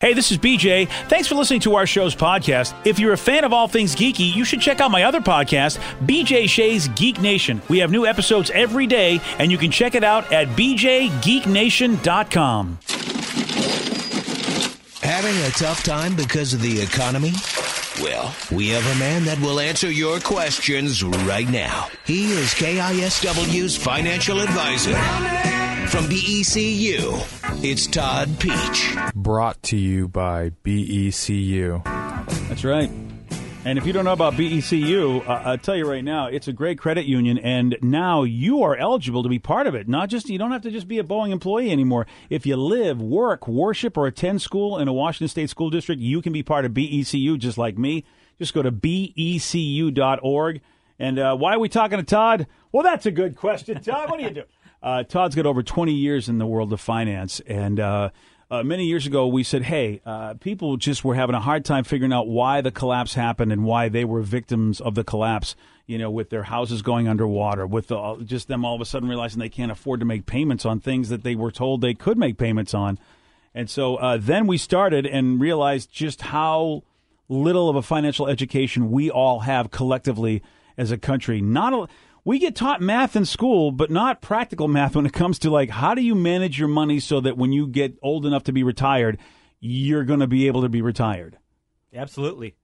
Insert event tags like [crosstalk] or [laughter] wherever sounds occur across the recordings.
Hey, this is BJ. Thanks for listening to our show's podcast. If you're a fan of all things geeky, you should check out my other podcast, BJ Shea's Geek Nation. We have new episodes every day, and you can check it out at bjgeeknation.com. Having a tough time because of the economy? Well, we have a man that will answer your questions right now. He is KISW's financial advisor. From BECU, it's Todd Pietzsch. Brought to you by BECU. That's right. And if you don't know about BECU, uh, I'll tell you right now, it's a great credit union, and now you are eligible to be part of it. Not just you don't have to just be a Boeing employee anymore. If you live, work, worship, or attend school in a Washington State school district, you can be part of BECU just like me. Just go to becu.org. And uh, why are we talking to Todd? Well, that's a good question, Todd. What do you do? [laughs] Uh, Todd's got over 20 years in the world of finance, and uh, uh, many years ago we said, "Hey, uh, people just were having a hard time figuring out why the collapse happened and why they were victims of the collapse." You know, with their houses going underwater, with the, just them all of a sudden realizing they can't afford to make payments on things that they were told they could make payments on, and so uh, then we started and realized just how little of a financial education we all have collectively as a country. Not a, we get taught math in school, but not practical math when it comes to like how do you manage your money so that when you get old enough to be retired, you're going to be able to be retired. Absolutely.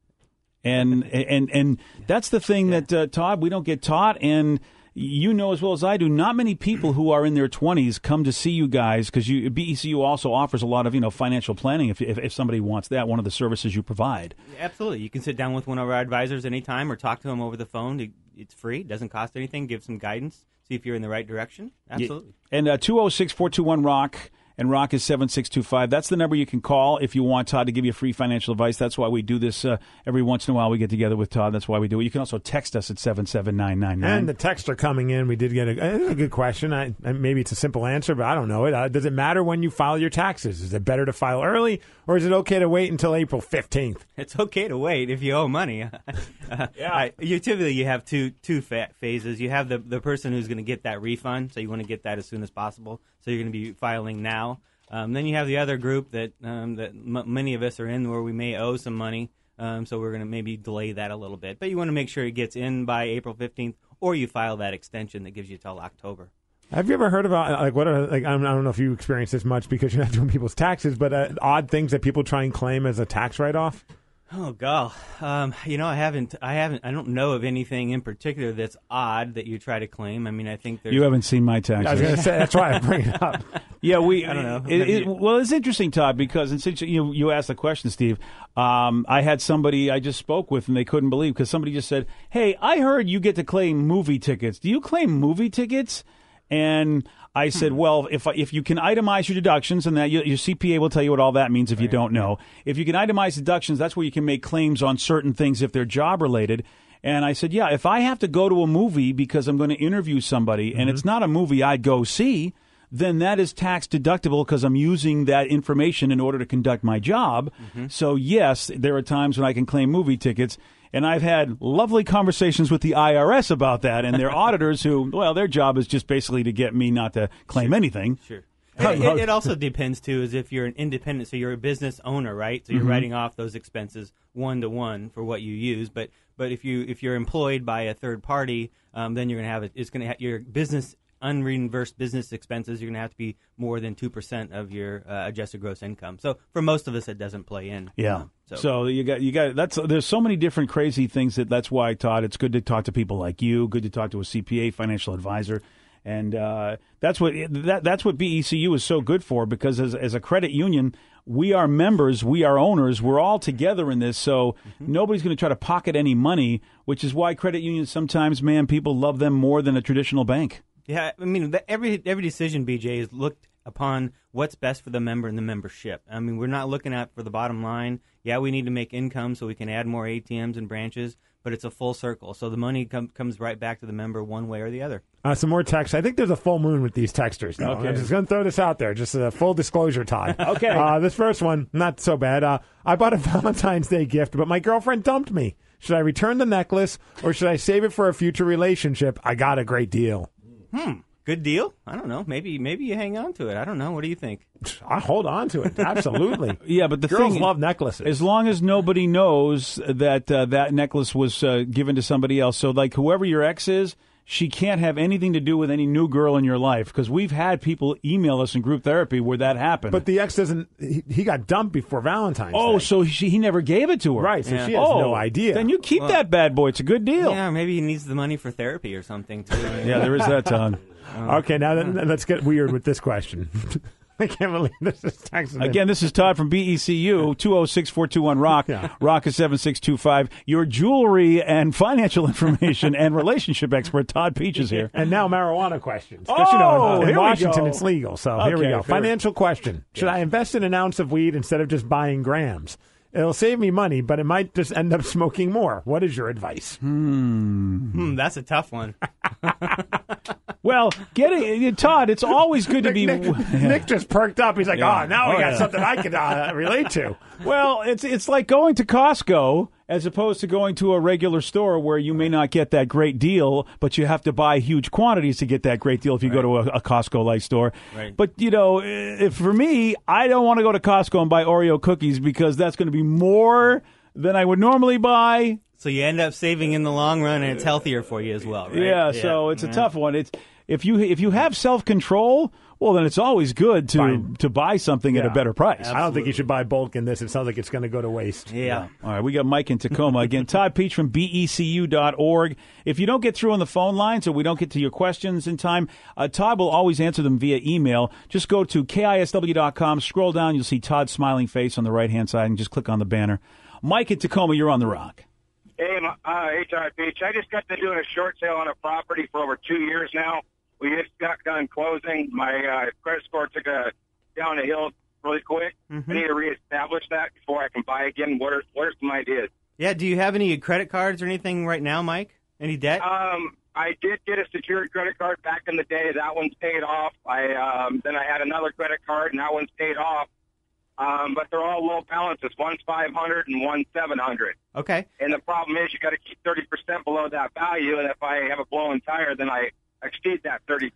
And and and that's the thing that uh, Todd we don't get taught and you know as well as I do, not many people who are in their 20s come to see you guys because you, BECU also offers a lot of you know financial planning if, if, if somebody wants that, one of the services you provide. Absolutely, you can sit down with one of our advisors anytime or talk to them over the phone. It's free, doesn't cost anything. Give some guidance, see if you're in the right direction. Absolutely. And uh, 206 421 Rock and Rock is 7625. That's the number you can call if you want Todd to give you free financial advice. That's why we do this uh, every once in a while. We get together with Todd. That's why we do it. You can also text us at 77999. And the texts are coming in. We did get a, a good question. I, maybe it's a simple answer, but I don't know it. Uh, does it matter when you file your taxes? Is it better to file early or is it okay to wait until April 15th? [laughs] It's okay to wait if you owe money. [laughs] uh, yeah. I, you typically you have two two fa- phases. You have the the person who's going to get that refund, so you want to get that as soon as possible. So you're going to be filing now. Um, then you have the other group that um, that m- many of us are in, where we may owe some money. Um, so we're going to maybe delay that a little bit. But you want to make sure it gets in by April 15th, or you file that extension that gives you till October. Have you ever heard about like what are like I don't know if you experience this much because you're not doing people's taxes, but uh, odd things that people try and claim as a tax write off? Oh god, um, you know I haven't, I haven't, I don't know of anything in particular that's odd that you try to claim. I mean, I think there's. You haven't seen my taxes. I was going to say that's why I bring it up. [laughs] yeah, we. [laughs] I don't know. It, it, well, it's interesting, Todd, because and since you you asked the question, Steve, um, I had somebody I just spoke with and they couldn't believe because somebody just said, "Hey, I heard you get to claim movie tickets. Do you claim movie tickets?" And I said, Hmm. well, if if you can itemize your deductions, and that your your CPA will tell you what all that means if you don't know. If you can itemize deductions, that's where you can make claims on certain things if they're job related. And I said, yeah, if I have to go to a movie because I'm going to interview somebody, and Mm-hmm. it's not a movie I'd go see, then that is tax deductible because I'm using that information in order to conduct my job. Mm-hmm. So yes, there are times when I can claim movie tickets. And I've had lovely conversations with the IRS about that and their [laughs] auditors who, well, their job is just basically to get me not to claim anything. Sure. [laughs] It, it, it also depends too, is if you're an independent, so you're a business owner, right? So you're Mm-hmm. writing off those expenses one to one for what you use. But but if you if you're employed by a third party, um, then you're gonna have it. It's gonna have your business unreimbursed business expenses. You're gonna have to be more than two percent of your uh, adjusted gross income. So for most of us, it doesn't play in. Yeah. Um, so. so, you got you got that's there's so many different crazy things that that's why Todd it's good to talk to people like you, good to talk to a CPA financial advisor. And uh, that's what that that's what BECU is so good for because as as a credit union, we are members, we are owners, we're all together in this. So nobody's going to try to pocket any money, which is why credit unions sometimes, man, people love them more than a traditional bank. Yeah, I mean, the, every every decision BJ is looked upon what's best for the member and the membership. I mean, we're not looking at for the bottom line. Yeah, we need to make income so we can add more ATMs and branches, but it's a full circle. So the money com- comes right back to the member one way or the other. Uh, some more text. I think there's a full moon with these texters. Though. Okay. I'm just going to throw this out there. Just a full disclosure, Todd. [laughs] Okay. Uh, this first one, not so bad. Uh, I bought a [laughs] Valentine's Day gift, but my girlfriend dumped me. Should I return the necklace or should I save it for a future relationship? I got a great deal. Good deal? I don't know. Maybe maybe you hang on to it. I don't know. What do you think? [laughs] I hold on to it. Absolutely. [laughs] Yeah, but the Girls thing love necklaces. As long as nobody knows that uh, that necklace was uh, given to somebody else. So, like, whoever your ex is, she can't have anything to do with any new girl in your life because we've had people email us in group therapy where that happened. but the ex doesn't. He, he got dumped before Valentine's. oh, Day. so she, he never gave it to her. right. So Yeah. she has oh, no idea. Then you keep that bad boy. It's a good deal. Yeah, maybe he needs the money for therapy or something too. Yeah, there is that, Todd. [laughs] Uh, okay, now then, uh. let's get weird with this question. [laughs] [laughs] I can't believe this is texted in. Again, this is Todd from BECU, 206 421 Rock. [laughs] Yeah. Rock is 7625. Your jewelry and financial [laughs] information and relationship expert, Todd Pietzsch, is here. And now marijuana questions. 'Cause, you know, Oh, in here we Washington it's legal. So here we go. fair. Financial question. Should I invest in an ounce of weed instead of just buying grams? It'll save me money, but it might just end up smoking more. What is your advice? Hmm, that's a tough one. Well, getting Todd, it's always good to be. Nick, [laughs] Nick just perked up. He's like, Yeah. "Oh, now we Oh, got yeah. something I can uh, relate to." [laughs] Well, it's it's like going to Costco as opposed to going to a regular store where you may not get that great deal, but you have to buy huge quantities to get that great deal if you go to a, a Costco like store. Right. But you know, if for me, I don't want to go to Costco and buy Oreo cookies because that's going to be more than I would normally buy. So you end up saving in the long run, and it's healthier for you as well, right? Yeah, so it's a tough one. It's if you if you have self control, well, then it's always good to Fine. to buy something at a better price. I don't think you should buy bulk in this. It sounds like it's going to go to waste. Yeah. All right, we got Mike in Tacoma again. [laughs] Todd Pietzsch from becu.org. If you don't get through on the phone lines or we don't get to your questions in time, uh, Todd will always answer them via email. Just go to kisw.com, scroll down, you'll see Todd's smiling face on the right hand side, and just click on the banner. Mike in Tacoma, you're on the rock. Hey, m- uh, HR Beach. I just got to doing a short sale on a property for over two years now. We just got done closing. My uh, credit score took a down a hill really quick. I need to reestablish that before I can buy again. What are what are some ideas? Yeah. Do you have any credit cards or anything right now, Mike? Any debt? Um, I did get a secured credit card back in the day. That one's paid off. I um, then I had another credit card, and that one's paid off. Um, but they're all low balances. One's five hundred and one's seven hundred. okay. And the problem is you got to keep 30% below that value. And if I have a blown tire, then I exceed that 30%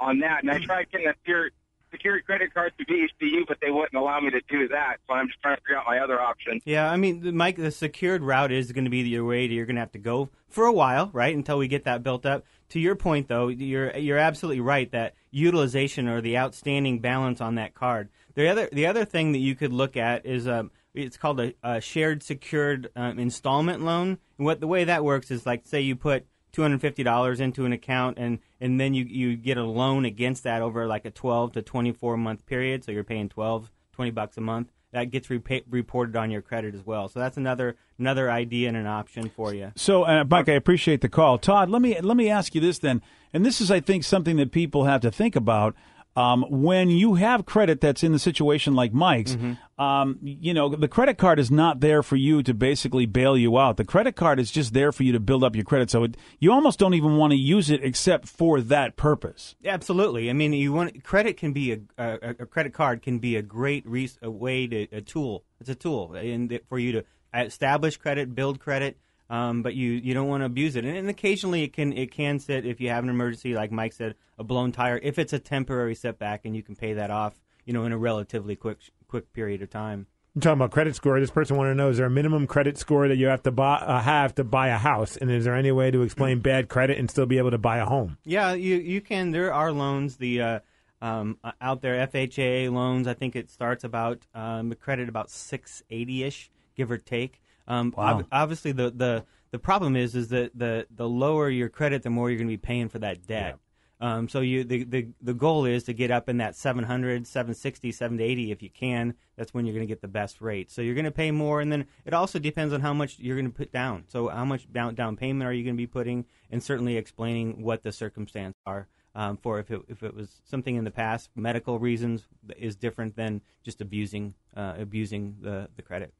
on that. And I tried getting a secure, secured credit card through BECU, but they wouldn't allow me to do that. So I'm just trying to figure out my other option. Yeah, I mean, Mike, the secured route is going to be your way. To, you're going to have to go for a while, right, until we get that built up. To your point, though, you're you're absolutely right that utilization or the outstanding balance on that card. The other the other thing that you could look at is um, it's called a, a shared secured um, installment loan. And what the way that works is like, say you put two hundred fifty dollars into an account, and and then you you get a loan against that over like a twelve to twenty four month period. So you're paying 12, 20 bucks a month. That gets repa- reported on your credit as well. So that's another another idea and an option for you. So, uh, Mike, I appreciate the call. Todd, let me let me ask you this then, and this is, I think, something that people have to think about. Um, when you have credit that's in the situation like Mike's, um, you know, the credit card is not there for you to basically bail you out. The credit card is just there for you to build up your credit. So it, you almost don't even want to use it except for that purpose. Absolutely. I mean, you want credit can be a, a, a credit card can be a great res, a way to a tool. It's a tool in the, for you to establish credit, build credit. Um, but you, you don't want to abuse it, and, and occasionally it can it can sit if you have an emergency, like Mike said, a blown tire. If it's a temporary setback, and you can pay that off, you know, in a relatively quick quick period of time. I'm talking about credit score. This person wanted to know: Is there a minimum credit score that you have to buy, uh, have to buy a house? And is there any way to explain bad credit and still be able to buy a home? Yeah, you you can. There are loans. The uh, um, uh, out there FHA loans. I think it starts about um, the credit about six eighty ish, give or take. Um, Wow. ob- obviously, the, the the problem is is that the the lower your credit, the more you're going to be paying for that debt. Um, so you the, the the goal is to get up in that 700, 760, 780 if you can. That's when you're going to get the best rate. So you're going to pay more, and then it also depends on how much you're going to put down. So how much down down payment are you going to be putting, and certainly explaining what the circumstances are um, for if it, if it was something in the past, medical reasons is different than just abusing uh, abusing the, the credit.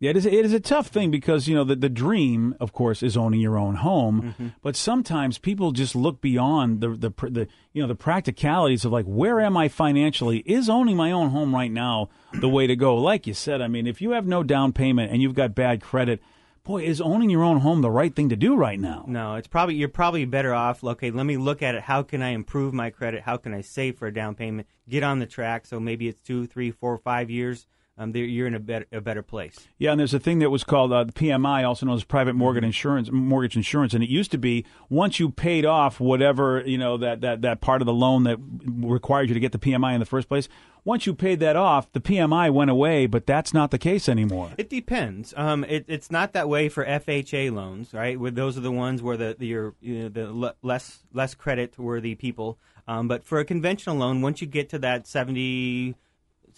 Yeah, it is. It is a tough thing because you know the the dream, of course, is owning your own home. Mm-hmm. But sometimes people just look beyond the, the the you know the practicalities of like where am I financially? Is owning my own home right now the way to go? Like you said, I mean, if you have no down payment and you've got bad credit, boy, is owning your own home the right thing to do right now? No, it's probably you're probably better off. Okay, let me look at it. How can I improve my credit? How can I save for a down payment? Get on the track. So maybe it's two, three, four, five years. Um, you're in a better a better place. Yeah, and there's a thing that was called uh, the PMI, also known as private mortgage insurance. Mortgage insurance, and it used to be once you paid off whatever you know that that that part of the loan that required you to get the PMI in the first place. Once you paid that off, the PMI went away, but that's not the case anymore. It depends. Um, it, it's not that way for FHA loans, right? Where those are the ones where the the, your, you know, the le- less less credit worthy people. Um, but for a conventional loan, once you get to that 70,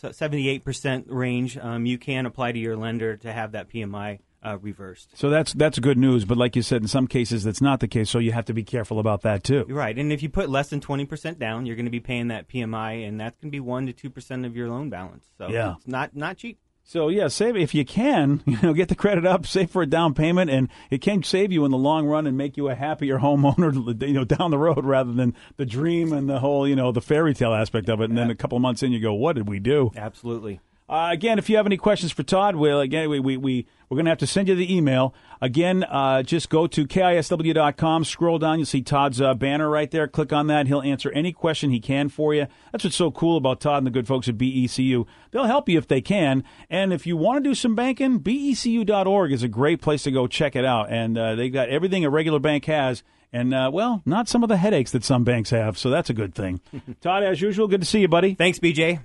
78% range, um, you can apply to your lender to have that PMI uh, reversed. So that's that's good news. But like you said, in some cases that's not the case. So you have to be careful about that too. Right. And if you put less than 20% down, you're going to be paying that PMI, and that's going to be 1% to 2% of your loan balance. So Yeah. it's not, not cheap. So yeah, save if you can. [laughs] You know, get the credit up, save for a down payment, and it can save you in the long run and make you a happier [laughs] homeowner. [laughs] You know, down the road rather than the dream and the whole you know the fairy tale aspect of it. And then a couple of months in, you go, "What did we do?" Absolutely. Uh, again, if you have any questions for Todd, we'll again we we, we we're going to have to send you the email. Again, uh, just go to kisw.com, scroll down, you'll see Todd's uh, banner right there. Click on that; he'll answer any question he can for you. That's what's so cool about Todd and the good folks at BECU. They'll help you if they can, and if you want to do some banking, BECU.org is a great place to go check it out. And uh, they got everything a regular bank has. And, uh, well, not some of the headaches that some banks have, so that's a good thing. [laughs] Todd, as usual, good to see you, buddy. Thanks, BJ.